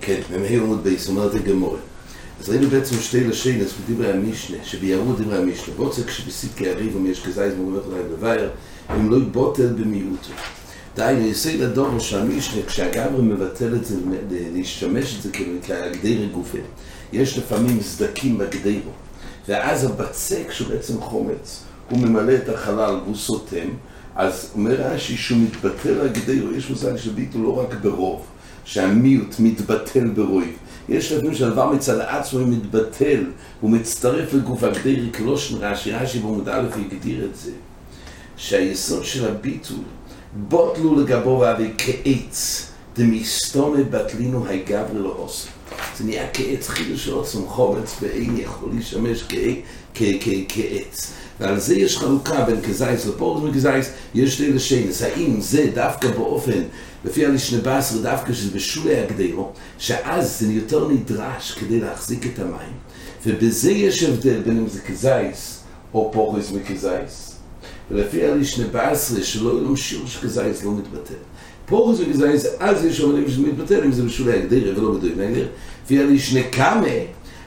כן, ממהיר עמוד בייס, אומרת הגמורה. אז ראינו בעצם שתי לשנס בדברי המשנה, שביערו דברי המשנה. ועוצר כשבסיפקי הריב אם יש כזייז מוגמך להם לבייר, אם לא יבוטל במיעוטו. דהיינו, יסוד הדור שהמשנה, כשהגברי מבטל את זה, להשתמש את זה כהגדיר גופה, יש לפעמים סדקים בגדירו. ואז הבצק, שהוא בעצם חומץ, הוא ממלא את החלל והוא סותם, אז אומר רש"י שהוא מתבטל הגדירו, יש מושג של ביטול לא רק ברוב, שהמיעוט מתבטל ברוב. יש לפעמים שהדבר מצד עצמו מתבטל, הוא מצטרף לגוף הגדירי כלושן רש"י, רש"י בעמוד א' הגדיר את זה, שהיסוד של הביטול בוטלו לגבו ואבי כעץ דמסתומה בטלינו היגברי לא עושה. זה נהיה כעץ חידוש של עוצם חומץ ואין יכול לשמש כעץ. ועל זה יש חלוקה בין כזייס לפורס וכזייס, יש שתי לשנס. האם זה דווקא באופן, לפי הלישנה בעשר, דווקא שזה בשולי הגדרו, שאז זה יותר נדרש כדי להחזיק את המים, ובזה יש הבדל בין אם זה כזייס או פורס וכזייס. ולפי הלישנה בעשר, שלא יהיה לו שיעור שכזייס לא מתבטל. פורס וכזייס, אז יש אומרים שזה מתבטל, אם זה בשולי הגדרה ולא בדוי נגר. לפי הלישנה קאמה,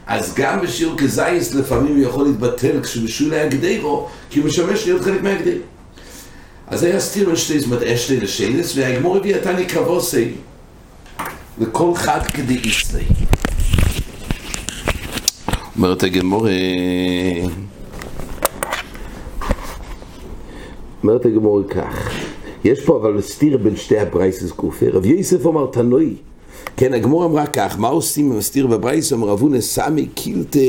אז גם בשיעור כזייס לפעמים הוא יכול להתבטל כשבשולי הגדרו, כי הוא משמש להיות חלק מהגדרו. אז היה סתיר בין שתי זמן אשלי לשלס, והגמור הביא תני כבוסי לכל חד כדי איסלי. אומרת הגמור... אומרת הגמור כך, יש פה אבל סתיר בין שתי הברייסס גופי. רב יוסף אומר תנוי, כן, הגמור אמרה כך, מה עושים עם הסתיר בברייס? אומר אבו נסמי קילטה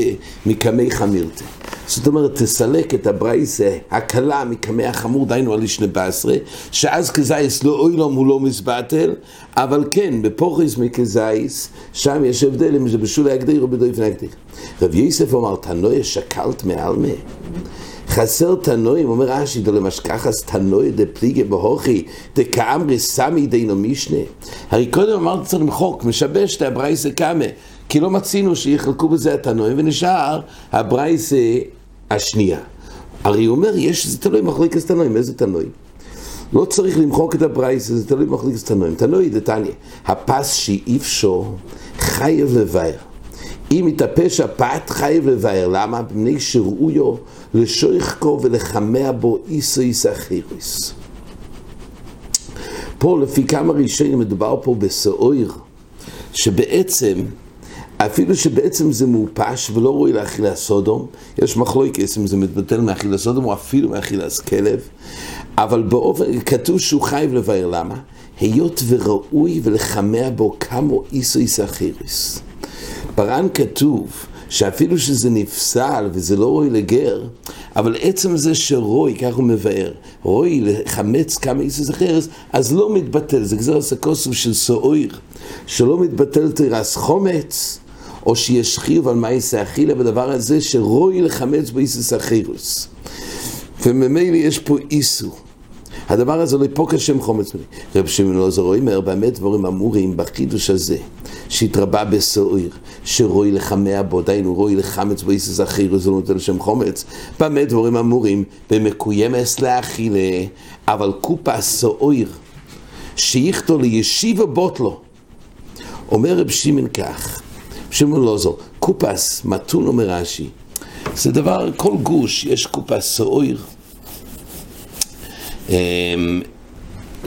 מקמי חמירתה. זאת אומרת, תסלק את הברייס הקלה מקמי החמור, דיינו על ישנה בעשרה, שאז כזייס לא אוילום הוא לא מסבטל, אבל כן, בפוריס מכזייס, שם יש הבדל אם זה בשולי הגדיר או בדויפן הגדיר. רב יוסף אומר, תנוי שקלת מעלמה. חסר תנועים, אומר רש"י, דלמשכחס תנועי דפליגי בהוכי, דקאמרי סמי דיינו משנה. הרי קודם אמרתי צריך למחוק, משבש את הברייסה קאמה, כי לא מצינו שיחלקו בזה התנועים, ונשאר הברייסה השנייה. הרי הוא אומר, יש איזה תנועים מחליקס תנועים, איזה תנועים? לא צריך למחוק את הברייסה, זה תלוי מחליקס תנועים. תנועי דתניא, הפס שאיפשו חייב לבאר. אם יתאפש הפת חייב לבאר, למה? בני שראויו לשויכו ולחמע בו איסו איסאחיריס. פה לפי כמה ראשונים מדובר פה בסאויר, שבעצם, אפילו שבעצם זה מאופש ולא ראוי לאכילה סודום, יש מחלוקת אם זה מתבטל מאכילה סודום או אפילו מאכילה כלב, אבל באופן, כתוב שהוא חייב לבאר, למה? היות וראוי ולחמע בו כמו איסו איסאחיריס. ברן כתוב שאפילו שזה נפסל וזה לא רוי לגר, אבל עצם זה שרוי, כך הוא מבאר, רוי לחמץ כמה איסוס אחרס, אז לא מתבטל, זה גזר הסקוסוב של סאויר, שלא מתבטל תירס חומץ, או שיש חיוב על מה יעשה אכילה בדבר הזה שרוי לחמץ באיסוס אחרס. וממילא יש פה איסור. הדבר הזה לא יפוק השם חומץ מלי. רב שמעון עוזר אומר, באמת דברים אמורים בחידוש הזה, שהתרבה בסוער, שרואי לחמע בו, דיינו רואי לחמץ באיסס אחיר, זה לא נותן לשם חומץ. באמת דברים אמורים במקוימס לאכילה, אבל קופה סוער, שיכתו לישיבה בוטלו. אומר רב שמעון כך, שמעון לא זו, קופס, מתון אומר רש"י, זה דבר, כל גוש יש קופס סוער.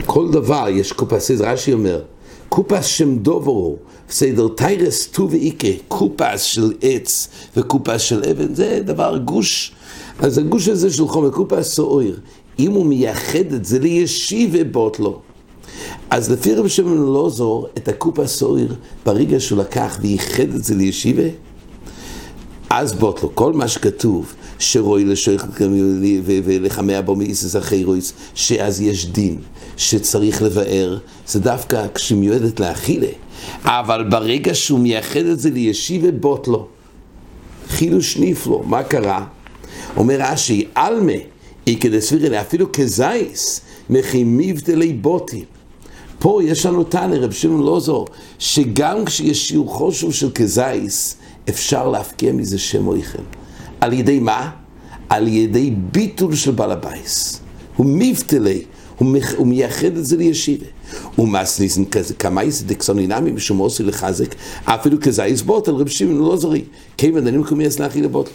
כל דבר יש קופס, רש"י אומר, קופס שם דוברו, סדר טיירס טו ואיקה, קופס של עץ וקופס של אבן, זה דבר גוש, אז הגוש הזה של חומר, קופס סוער, אם הוא מייחד את זה לישיבה בוטלו, אז לפי רבי שמעון אלעזר, את הקופס סוער, ברגע שהוא לקח וייחד את זה לישיבה, אז בוטלו, כל מה שכתוב, שרוי לשייך ולחמע בו מאיסס החירויס, שאז יש דין, שצריך לבאר, זה דווקא כשמיועדת לאכילה. אבל ברגע שהוא מייחד את זה לישיבה בוטלו, חילוש נפלו, מה קרה? אומר רש"י, עלמה, איקא דסבירלה, אפילו כזייס, מכימיב דלי בוטים. פה יש לנו תנא, רב שמעון לוזור, שגם כשיש שיעור חושב של כזייס, אפשר להפקיע מזה שם אויכם. על ידי מה? על ידי ביטול של בעל הבייס. הוא מבטלי, הוא מייחד את זה לישיבה. ומסניסן כמייס דקסונינמי משום עושי לחזק, אפילו כזייס בוטל, רב שמעון לא זורי. כיוון דנים קומייס לאחי לבוטל.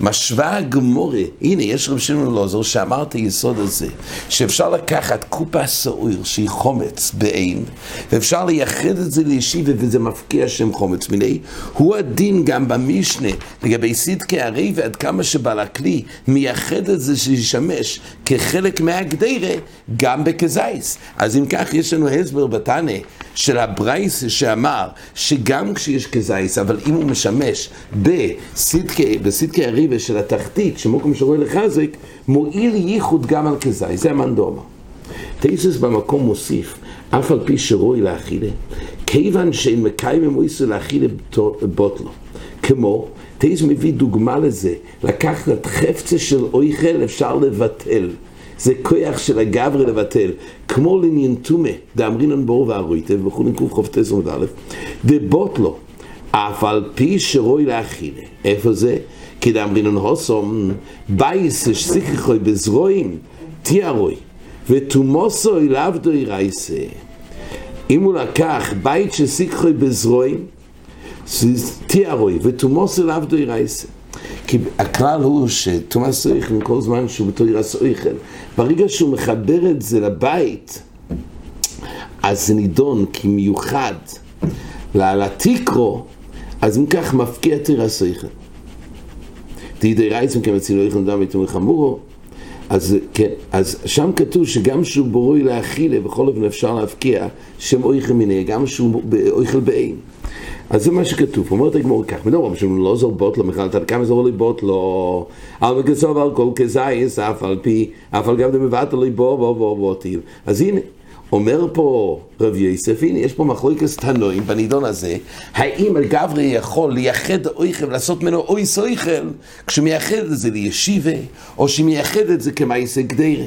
משווה הגמורה, הנה יש רב שמעון לא זור שאמר את היסוד הזה, שאפשר לקחת קופה סעור שהיא חומץ בעין, ואפשר לייחד את זה לישיבה וזה מפקיע שם חומץ מיני, הוא הדין גם במשנה לגבי סידקי הרי ועד כמה שבעל הכלי מייחד את זה שישמש כחלק מהגדרה גם בכזייס. אז אם כך יש לנו הסבר בתנא של הברייס שאמר שגם כשיש כזייס, אבל אם הוא משמש בסידקי, בסידקי הריבה של התחתית, שמוקם שרואה לחזק, מועיל ייחוד גם על כזייס, זה המנדומה. תייסס במקום מוסיף, אף על פי שרוי לאכילה, כיוון שאין מקיים מויסו לאכילה בוטלו. כמו, תייס מביא דוגמה לזה, לקחת את חפצה של אויכל אפשר לבטל. זה כוח של הגברי לבטל, כמו לעניין טומא, דאמרינן בור וארויטה, וכולי קח"ט עמוד א', דבוטלו, אף על פי שרוי לאכילה. איפה זה? כי דאמרינן הוסום, בייס שסיככוי בזרועים, תיארוי, ותומוסוי לעבדוי רייסה. אם הוא לקח בית שסיככוי בזרועים, תיארוי, ותומוסוי לעבדוי רייסה. כי הכלל הוא שתומאס סויכל, כל זמן שהוא בתור ירס סויכל, ברגע שהוא מחבר את זה לבית, אז זה נידון כמיוחד לתיקרו, אז אם כך מפקיע את ירס סויכל. תהידי רייצם כמצילו יכל דם ותומר חמורו, אז כן, אז שם כתוב שגם שהוא בורוי לאכילה, בכל אופן אפשר להפקיע שם אויכל מיני, גם שהוא אויכל בעין. אז זה מה שכתוב, אומרת הגמור כך, מדבר, שאם לא זור בוט לו, בכלל, אתה כמה זור לי בוט לו, אבל כסוב על כל כזייס, אף על פי, אף על גם דמבט לי בו, בו, בו, בו, טיל. אז הנה, אומר פה רב יוסף, הנה, יש פה מחלוקת תנועים בנידון הזה, האם גברי יכול לייחד אויכל ולעשות ממנו אוי סויכל, כשמייחד את זה לישיבה, או שמייחד את זה כמייסה גדירה.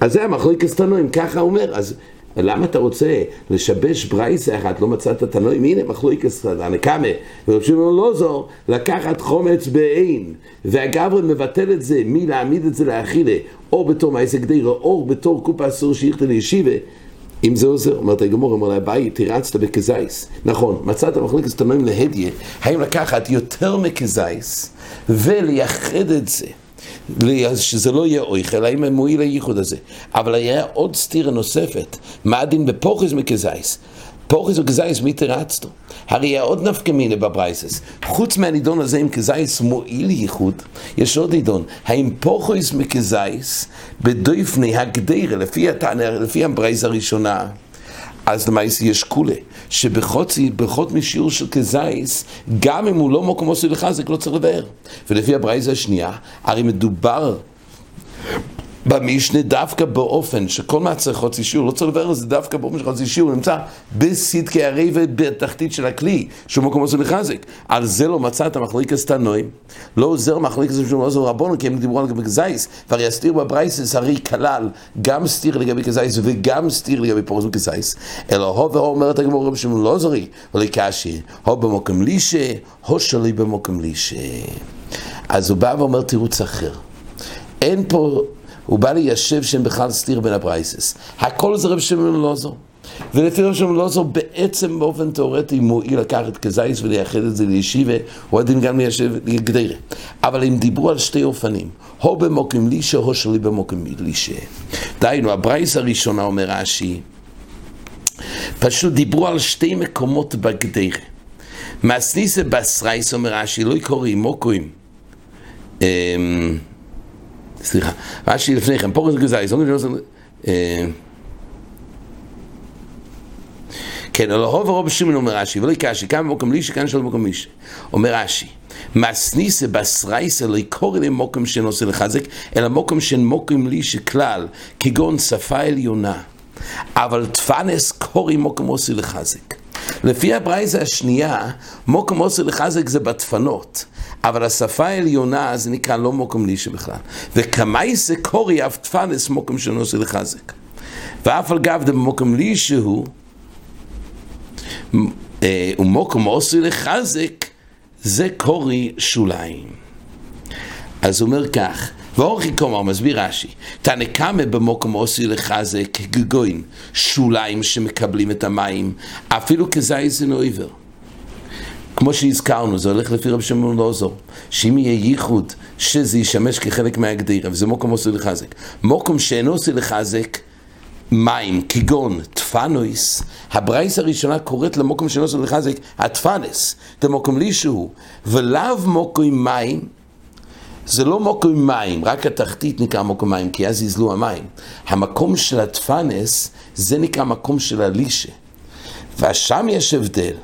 אז זה המחלוקת תנועים, ככה אומר, אז למה אתה רוצה לשבש ברייסה אחת, לא מצאת תנועים, הנה מחלוקס הנקמה, ורב שמעון לא זור, לקחת חומץ בעין, והגברי מבטל את זה. מלהעמיד את זה לאכילה, או בתור מעשה גדירה, או בתור קופה אסור שיכתה לישיבה, אם זה עוזר, אומרת הגמור, אומר לה, ביי, תירצת בכזייס. נכון, מצאת מחלוקת תנועים להדיה, האם לקחת יותר מכזייס, ולייחד את זה. שזה לא יהיה אוכל, האם הם מועיל הייחוד הזה. אבל היה עוד סתירה נוספת, מה הדין בפחות מכזית? פחות מכזית מאי תרצת? הרי היה עוד נפקא מינה בברייתות. חוץ מהנידון הזה אם כזית מועיל ייחוד, יש עוד נידון. האם פחות מכזית בדופני הקדרה, לפי, לפי הברייתא הראשונה, אז למעשה יש קולא, שבפחות משיעור של כזית, גם אם הוא לא מוקם עושה לחזק, לא צריך לבאר. ולפי הברייזה השנייה, הרי מדובר במשנה דווקא באופן שכל מה צריך חוצי שיעור, לא צריך לדבר על זה דווקא באופן של חוצי שיעור, נמצא בסדקי הרי ובתחתית של הכלי, שהוא מקום עושה לחזק. על זה לא מצא את המחליקס תנועים, לא עוזר מחליקס שהוא לא עוזר רבונו, כי הם דיברו על גבי כזייס, והרי הסתיר בברייסס הרי כלל גם סתיר לגבי כזייס וגם סתיר לגבי פורס וכזייס, אלא הו והוא אומרת הגמור רב שמעון לא עוזרי, ולא קשי, הו במוקם לישה, הו שלי במוקם לישה. אז הוא בא ואומר תירוץ אחר. אין פה הוא בא ליישב שהם בכלל סתיר בין הברייסס. הכל זה רב שמעון לוזור. ולפי רב שמעון לוזור בעצם באופן תאורטי מועיל לקחת כזייס ולייחד את זה לישיבה, הוא עדין גם ליישב לגדרה. אבל הם דיברו על שתי אופנים, הו במוקם לישה, הו שלי במוקם לישה. דהיינו, הברייס הראשונה אומר רש"י, פשוט דיברו על שתי מקומות בגדרה. מסניסה בסרייס אומר רש"י, לא יקורי מוקוים. סליחה, רש"י לפני כן, פורס גזייס, כן, אלא רוב הרוב שמעון אומר רש"י, ולא קשי, כאן במקום לישי, כאן שלא במקום מישי. אומר רש"י, מסניסה בסרייסה לא יקור אלי מוקם שנושא לחזק, אלא מוקם שאין מוקם לישי כלל, כגון שפה עליונה. אבל תפנס קורי מוקם עושה לחזק. לפי הברייזה השנייה, מוקם עושה לחזק זה בדפנות. אבל השפה העליונה זה נקרא לא מוקם לישה בכלל. וכמאי זה קורי אף תפנס מוקם שנושא לחזק. ואף על גב דמוקם לישה הוא, אה, ומוקם עושה לחזק, זה קורי שוליים. אז הוא אומר כך, ואורכי קומר מסביר רש"י, תנקמה במוקם עושי לחזק גגוין, שוליים שמקבלים את המים, אפילו כזייזן או עיוור. כמו שהזכרנו, זה הולך לפי רב שמעון לוזור, שאם יהיה ייחוד, שזה ישמש כחלק מהגדירה, וזה מוקם עושי לחזק. מוקם שאינו עושי לחזק, מים, כגון תפנויס, הברייס הראשונה קוראת למוקם שאינו עושי לחזק, התפנס, דמוקם לישהו, ולאו מוקם מים, זה לא מוקם מים, רק התחתית נקרא מוקם מים, כי אז יזלו המים. המקום של התפנס, זה נקרא מקום של הלישה. ושם יש הבדל.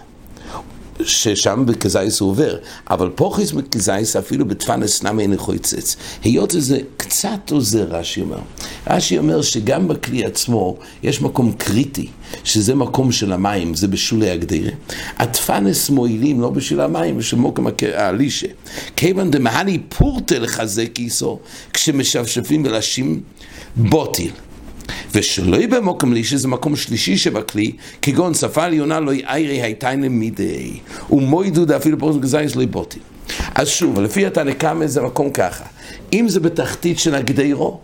ששם בכזייס הוא עובר, אבל פוכיס בכזייס אפילו בתפנס נמי אין חויצץ. היות שזה קצת עוזר, רש"י אומר. רש"י אומר שגם בכלי עצמו יש מקום קריטי, שזה מקום של המים, זה בשולי הגדירה. התפנס מועילים לא בשביל המים, בשביל מוקם הלישה. כיוון דמהני פורטה לחזק איסו, כשמשפשפים בלשים בוטיל. ושלא יהיה במוקם לי שזה מקום שלישי שבכלי, כגון שפה עליונה לא יאירי הייתיינה מידי, ומוידו אפילו פרוס גזייס לא יבוטי. אז שוב, לפי התנקמה זה מקום ככה, אם זה בתחתית של הגדירו,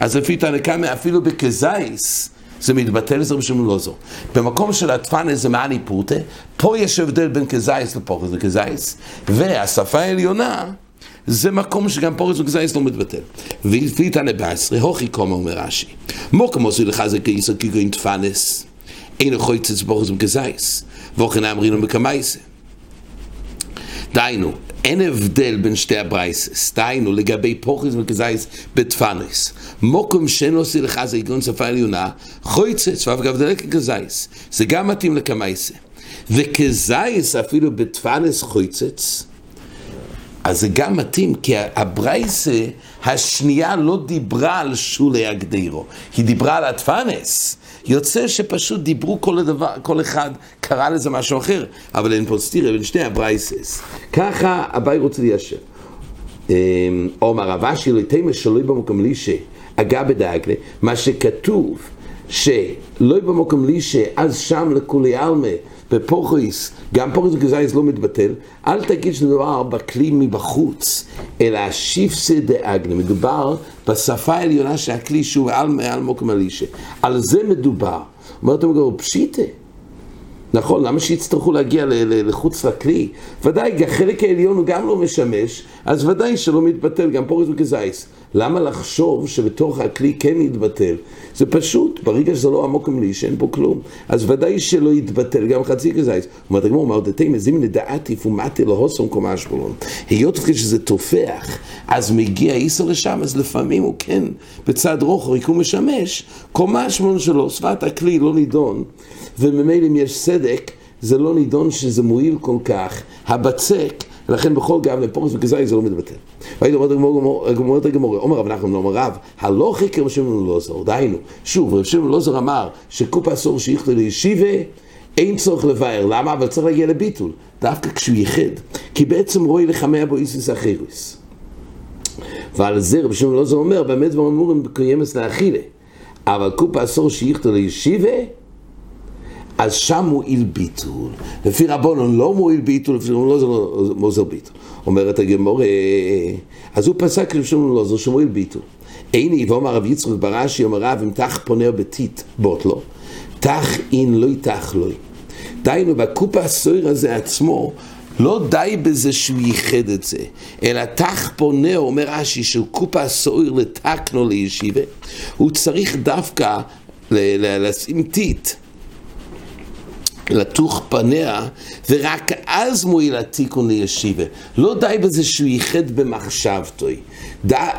אז לפי תנקמה אפילו בכזייס, זה מתבטל לזה בשביל לא. במקום של התפנה זה מאני פורטה, פה יש הבדל בין כזייס לפוחס וכזייס, והשפה העליונה זה מקום שגם פורץ וגזייס לא מתבטל. ולפי בעשרה, הוכי קומה אומר רש"י. מוקם עשו לך זה כיסר כגוין תפנס, אין יכול לצאת פורץ וגזייס, ואוכן אמרינו בקמייסה. דהיינו, אין הבדל בין שתי הברייסס, דהיינו לגבי פורץ וגזייס בתפנס. מוקם שאין עושה לך זה כגוין שפה עליונה, חויצץ ואף גבדלק כגזייס. זה גם מתאים לקמייסה. וכזייס אפילו בתפנס חויצץ, אז זה גם מתאים, כי הברייסה השנייה לא דיברה על שולי הגדירו, היא דיברה על התפנס. יוצא שפשוט דיברו כל, הדבר, כל אחד קרא לזה משהו אחר, אבל אין פה סתירה בין שני הברייסס. ככה הבאי רוצה ליישר. עומר אבשי לא תימא שלא במקום לישה, אגב בדאגלה, מה שכתוב שלא במקום לישה, אז שם לכולי עלמה בפורחיס, גם פורחיס וגזייס לא מתבטל, אל תגיד שמדובר בכלי מבחוץ, אלא השיפסה דאגנה, מדובר בשפה העליונה של הכלי שהוא מעל מעל מוקם אלישה, על זה מדובר. אומרת המגור, פשיטה. נכון, למה שיצטרכו להגיע לחוץ לכלי? ודאי, החלק העליון הוא גם לא משמש, אז ודאי שלא מתבטל, גם פורס וגזייס. למה לחשוב שבתוך הכלי כן יתבטל? זה פשוט, ברגע שזה לא עמוק מלי, שאין פה כלום, אז ודאי שלא יתבטל גם חצי גזייס. אומרת הגמור, מרדתי מזים לדעתי פומטי להוסום קומה שבולון. היות שזה תופח, אז מגיע איסו לשם, אז לפעמים הוא כן בצד רוחרי, כי הוא משמש, קומה שבולון שלו, שפת הכלי לא נידון, וממילא אם יש סדק, זה לא נידון שזה מועיל כל כך, הבצק, ולכן בכל גב לפורס וכזאי זה לא מתבטל. והייתי אומרת הגמורה, אומר רב נחמן, אומר רב, הלא חקר רב שמעון לא זור, דהיינו, שוב, רב שמעון לא זור אמר שקופה אסור שיכתו לישיבה, אין צורך לבאר, למה? אבל צריך להגיע לביטול, דווקא כשהוא ייחד, כי בעצם רואי לחמיה בו איסיס החירוס. ועל זה רב שמעון לא זור אומר, באמת דברים אמורים בקיימס לאכילה, אבל קופה אסור שיכתו לישיבה, אז שם מועיל ביטול. לפי רבונון לא מועיל ביטול, לפי רבונון לא מוזר ביטול. אומרת הגמור, אז הוא פסק לשום לא זו שמועיל ביטול. איני ואומר רב יצחק ברש"י אומר רב אם תח פונה בתית בוט לו, תח אין לא יתח לו. דהיינו בקופה הסויר הזה עצמו לא די בזה שהוא ייחד את זה, אלא תח פונה, אומר רש"י, שהוא קופה הסויר לתקנו לישיבה, הוא צריך דווקא לשים טיט. לתוך פניה, ורק אז מועיל התיקון לישיבה. לא די בזה שהוא ייחד במחשבתוי.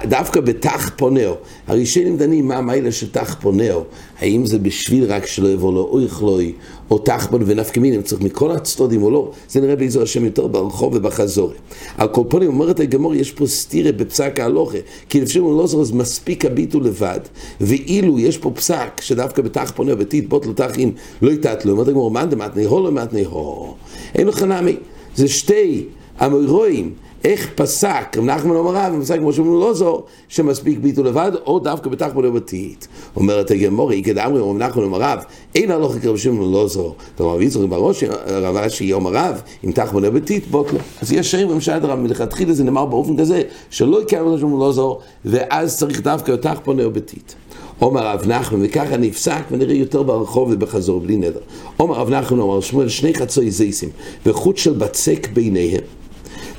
דווקא בתח פונאו. הראשונים דנים מה המיילה של תח פונאו. האם זה בשביל רק שלא יבוא לו אויך לוי, או תח פונאו ונפקא מינים, צריך מכל הצדדים או לא. זה נראה באיזו השם יותר ברחוב ובחזור. על כל פונים אומרת הגמור, יש פה סתירה בפסק ההלוכה. כי לפי הוא לא זוכר, אז מספיק הביטו לבד. ואילו יש פה פסק, שדווקא בתח פונאו, בתית בוט לו תחין, לא יתת לו. אומרת הגמור, מאן דמתני הו לא מתני הו. אין לך נמי. זה שתי המוירואים. איך פסק רב נחמן אומר רב, פסק כמו שאומרים לא זו, שמספיק ביטול לבד, או דווקא בתחבון ובתית. אומרת הגמורי, איכד אמרי, רב נחמן אומר רב, אין הלוך כרב שמעון לא זו. כלומר, ויצחק בראש, רב אשי אומר רב, אם תחבון ובתית, בוטלו. אז יש שרים רב שדרם, מלכתחילה זה נאמר באופן כזה, שלא יקרא רב לא זו, ואז צריך דווקא תחבון ובתית. אומר רב נחמן, וככה נפסק ונראה יותר ברחוב ובחזור בלי נדר. אומר רב נחמן, אומר שמואל, שני חצוי זייסים, וחוט של בצק ביניהם.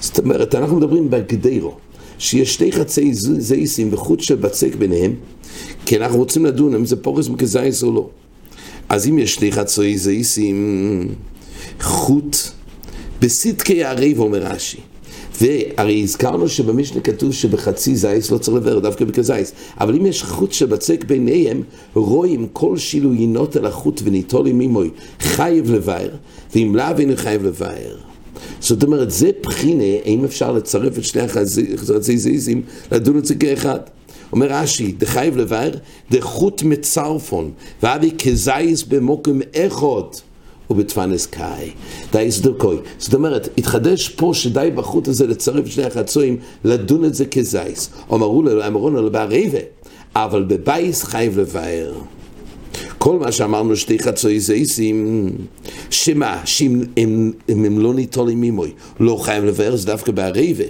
זאת אומרת, אנחנו מדברים בגדרו, שיש שתי חצי זייסים וחוט של בצק ביניהם, כי אנחנו רוצים לדון אם זה פורס מכזייס או לא. אז אם יש שני חצוי זייסים, חוט בסדקי הריב, אומר רש"י. והרי הזכרנו שבמשנה כתוב שבחצי זייס לא צריך לבאר, דווקא בכזייס. אבל אם יש חוט שבצק ביניהם, רואים כל שילוי יינות על החוט וניטול עם מימוי, חייב לבאר, ואם לאו אינו חייב לבאר. זאת אומרת, זה בחינה, האם אפשר לצרף את שני החצי זייסים, לדון את זה כאחד. אומר רש"י, דחייב לבאר, דחוט מצרפון, ואבי כזייס במוקם אחד. ובתפנס קאי. די סדוקוי. זאת אומרת, התחדש פה שדי בחוט הזה לצרף שני החצויים, לדון את זה כזייס. אמרו לו, אמרו לו בערבה, אבל בבייס חייב לבאר. כל מה שאמרנו שתי חצוי זייסים, שמה, שאם הם, הם, הם לא ניטולים ממוי, לא חייב לבאר, זה דווקא בערבה.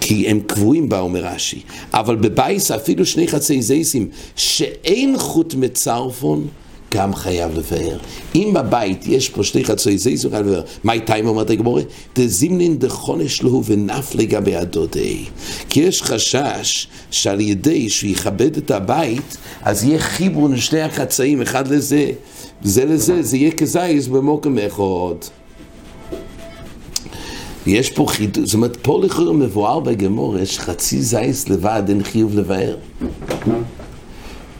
כי הם קבועים בה, אומר רש"י. אבל בבייס אפילו שני חצי זייסים, שאין חוט מצרפון, גם חייב לבאר. אם בבית יש פה שתי חצי זה איסור חייב לבאר. מה איתיים אומרת הגמורה? דזימנין דחונש לו ונף לגבי הדודי. כי יש חשש שעל ידי שהוא יכבד את הבית, אז יהיה חיבור לשני החצאים, אחד לזה, זה לזה, זה יהיה כזייס במוקם אחד. יש פה חידוש, זאת אומרת, פה לכאורה מבואר בגמור, יש חצי זייס לבד, אין חיוב לבאר.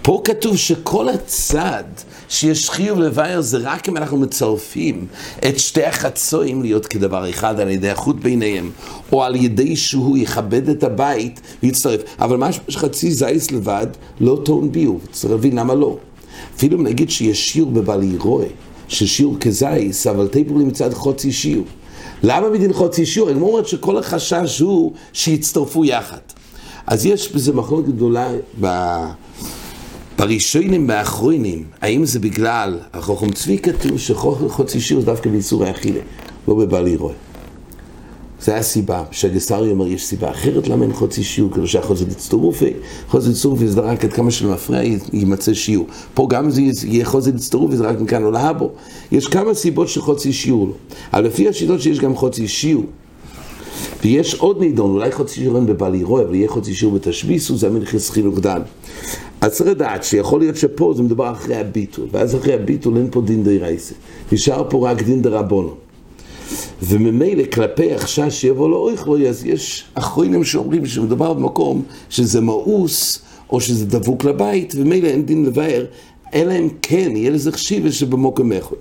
פה כתוב שכל הצד שיש חיוב לבאר זה רק אם אנחנו מצרפים את שתי החצויים להיות כדבר אחד על ידי החוט ביניהם, או על ידי שהוא יכבד את הבית ויצטרף. אבל מה שחצי זייס לבד לא טעון ביוב, צריך להבין למה לא. אפילו אם נגיד שיש שיעור בבעלי רואה, ששיעור כזייס, אבל תיפורי מצד חוצי שיעור. למה מדין חוצי שיעור? אני אומרת שכל החשש הוא שיצטרפו יחד. אז יש בזה מחלוקת גדולה ב... בראשונים והאחרונים, האם זה בגלל, החוכם צבי כתוב שחוצי שיר זה דווקא באיסורי אכילה, לא בבעל ירוי. זה הסיבה, שהגסרי אומר יש סיבה אחרת למה אין חוצי שיעור, כאילו שהחוצי דצטורופי, חוצי דצטורופי זה רק עד כמה שלא מפריע יימצא שיעור. פה גם זה יהיה חוצי דצטורופי, זה רק מכאן או להבו. יש כמה סיבות שחוצי שיעור לא. אבל לפי השיטות שיש גם חוצי שיעור. ויש עוד נידון, אולי חוצי שיעור אין בבעל ירוי, אבל יהיה חוצי שיעור בתשביסו, זה המלכס חילוק דן. אז צריך לדעת שיכול להיות שפה זה מדובר אחרי הביטול, ואז אחרי הביטול אין פה דין די רייסה, נשאר פה רק דין דרבונו. וממילא כלפי החשש שיבוא לו אויכלו, אז יש אחרונים שאומרים שמדובר במקום שזה מאוס, או שזה דבוק לבית, וממילא אין דין לבאר, אלא אם כן יהיה לזה חשיבה שבמוקם אחד.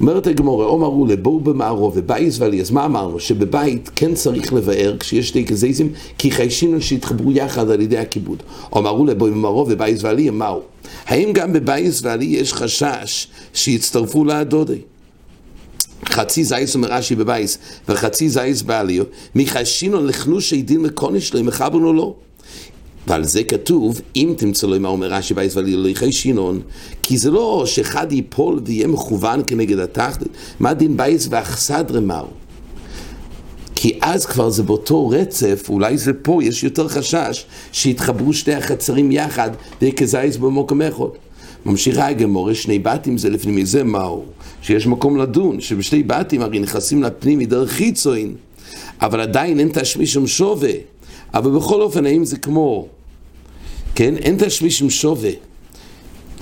אומרת הגמורה, אמרו לבואו במערוב ובייס ועלי, אז מה אמרנו? שבבית כן צריך לבאר כשיש שתי כזייזים, כי חיישינו שהתחברו יחד על ידי הכיבוד. אמרו לבואו במערוב ובייס ועלי, מהו? האם גם בבייס ועלי יש חשש שיצטרפו לאדודי? חצי זייס אומר רש"י בבייס וחצי זייס בעליו, מחשינו לחנושי דין מקונש לו, מחברנו לו. ועל זה כתוב, אם תמצא לו מה אומר רש"י בייס ולילכי שינון, כי זה לא שאחד ייפול ויהיה מכוון כנגד התחתית, מה דין בייס ואכסדרה מהו? כי אז כבר זה באותו רצף, אולי זה פה, יש יותר חשש שיתחברו שתי החצרים יחד ויהיה כזייס במוקם אחד. ממשיכה הגמורה, שני בתים זה לפני מזה מהו? שיש מקום לדון, שבשתי בתים הרי נכנסים לפנים מדרך חיצון, אבל עדיין אין תשמישם שווה. אבל בכל אופן, האם זה כמו כן? אין תשמישם שווה,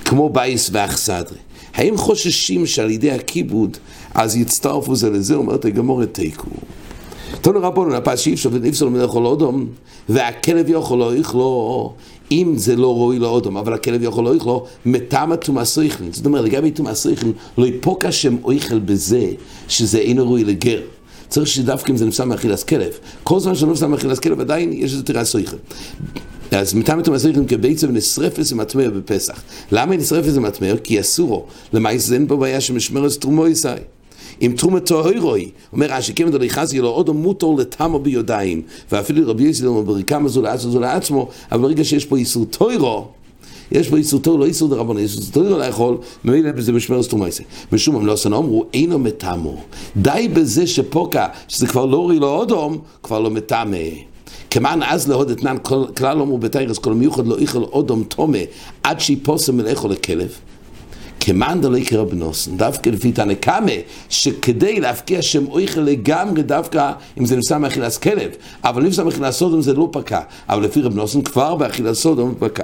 כמו בית ואכסדרה. האם חוששים שעל ידי הכיבוד אז יצטרפו זה לזה, אומרת הגמרא תיקו. תנו רבונו, הפס שאי אפשר ונפסול מן יכול אודום, והכלב יכול לא יכלו, אם זה לא ראוי לאדם, אבל הכלב יכול לאוכלה, מיטמאה טומאת אוכלין. זאת אומרת, לגבי טומאת אוכלין, לא יפוק השם אוכל בזה, שזה אינו ראוי לגר. צריך שדווקא אם זה נפסל מאכילס כלב. כל זמן שלא נפסל מאכילס כלב, עדיין יש איזה תראה סויכל. אז מטעם את המסריחים כביצה ונשרפת ומטמר בפסח. למה היא נשרפת ומטמר? כי אסורו. למעשה אין פה בעיה שמשמרת תרומו ישי. עם תרומתו הוירוי, אומר רש"י, כיוון דלי חזי לו עוד מותר לתמו ביודעים, ואפילו רבי יוסי אומר בריקה זו לעצמו זו לעצמו, אבל ברגע שיש פה איסור טוירו, יש בו איסור טוירו, לא איסור דרבנו, יש איסור טוירו לאכול, ממילא בזה משמר סתומייסה. משום הם לא עשנו אמרו, אינו מטמו. די בזה שפוקה, שזה כבר לא רי לו אודום, כבר לא מטמא. כמען אז להוד אתנן כלל אמרו בתיירס כל מיוחד לא איכל אודום תומה עד שיפוסם מלאכו לכלב כמאן דלא יקרא בנוסן, דווקא לפי תנא קמא, שכדי להפקיע שם אויכל לגמרי דווקא אם זה נמצא מאכילת כלב, אבל אם נמצא מאכילת סודום זה לא פקע, אבל לפי רב נוסן כבר באכילת סודום פקע.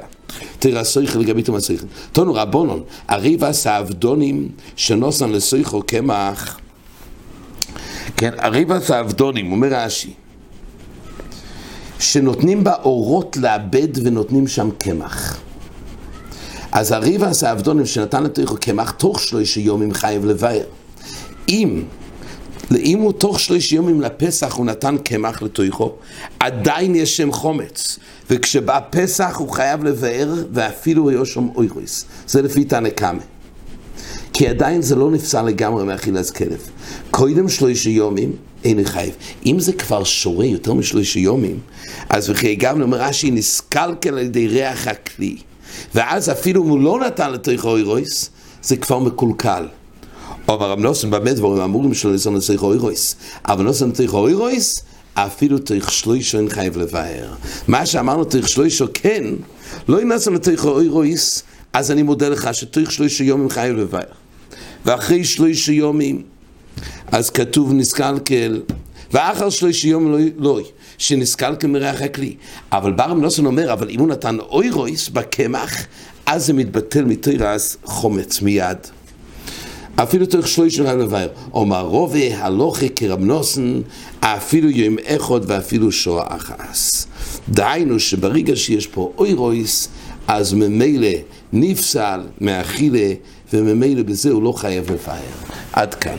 תראה סויכל לגבי תומא סויכל. תונו רבונון, הריבה סעבדונים שנוסן לסויכו קמח. כן, הריבה סעבדונים, אומר רש"י, שנותנים בה אורות לאבד ונותנים שם קמח. אז הריבה עשה עבדונים שנתן לתוכו קמח תוך שלושה יומים חייב לבאר. אם, אם הוא תוך שלושה יומים לפסח הוא נתן קמח לתוכו, עדיין יש שם חומץ. וכשבא פסח הוא חייב לבאר ואפילו היו שם אוירויס. זה לפי תנא. כי עדיין זה לא נפסל לגמרי מאכילת כלב. קודם שלושה יומים אין חייב. אם זה כבר שורה יותר משלושה יומים, אז וכי גם אומר רש"י נסקלקל על ידי ריח הכלי. ואז אפילו אם הוא לא נתן לתוכו אירויס, זה כבר מקולקל. אבל רב נוסן באמת דברים אמורים שלא ניסון לתוכו אירויס. אבל נוסן לתוכו אירויס, אפילו תוך שלושו אין חייב לבאר. מה שאמרנו תוך שלושו כן, לא ינסון לתוכו אירויס, אז אני מודה לך שתוך שלושו יום אין חייב לבאר. ואחרי שלושו יומים, אז כתוב נסקלקל, ואחר שלושו יום לא, לא. שנסכל כמריח הכלי. אבל ברם נוסון אומר, אבל אם הוא נתן אוירויס בקמח, אז זה מתבטל מתירס חומץ מיד. אפילו תוך שלושה רב לבאר, אומר רובי הלוכי כרב נוסן, אפילו יום אחד ואפילו שואה אחס. דהיינו שברגע שיש פה אוירויס, אז ממילא נפסל מאכילה, וממילא בזה הוא לא חייב לבאר. עד כאן.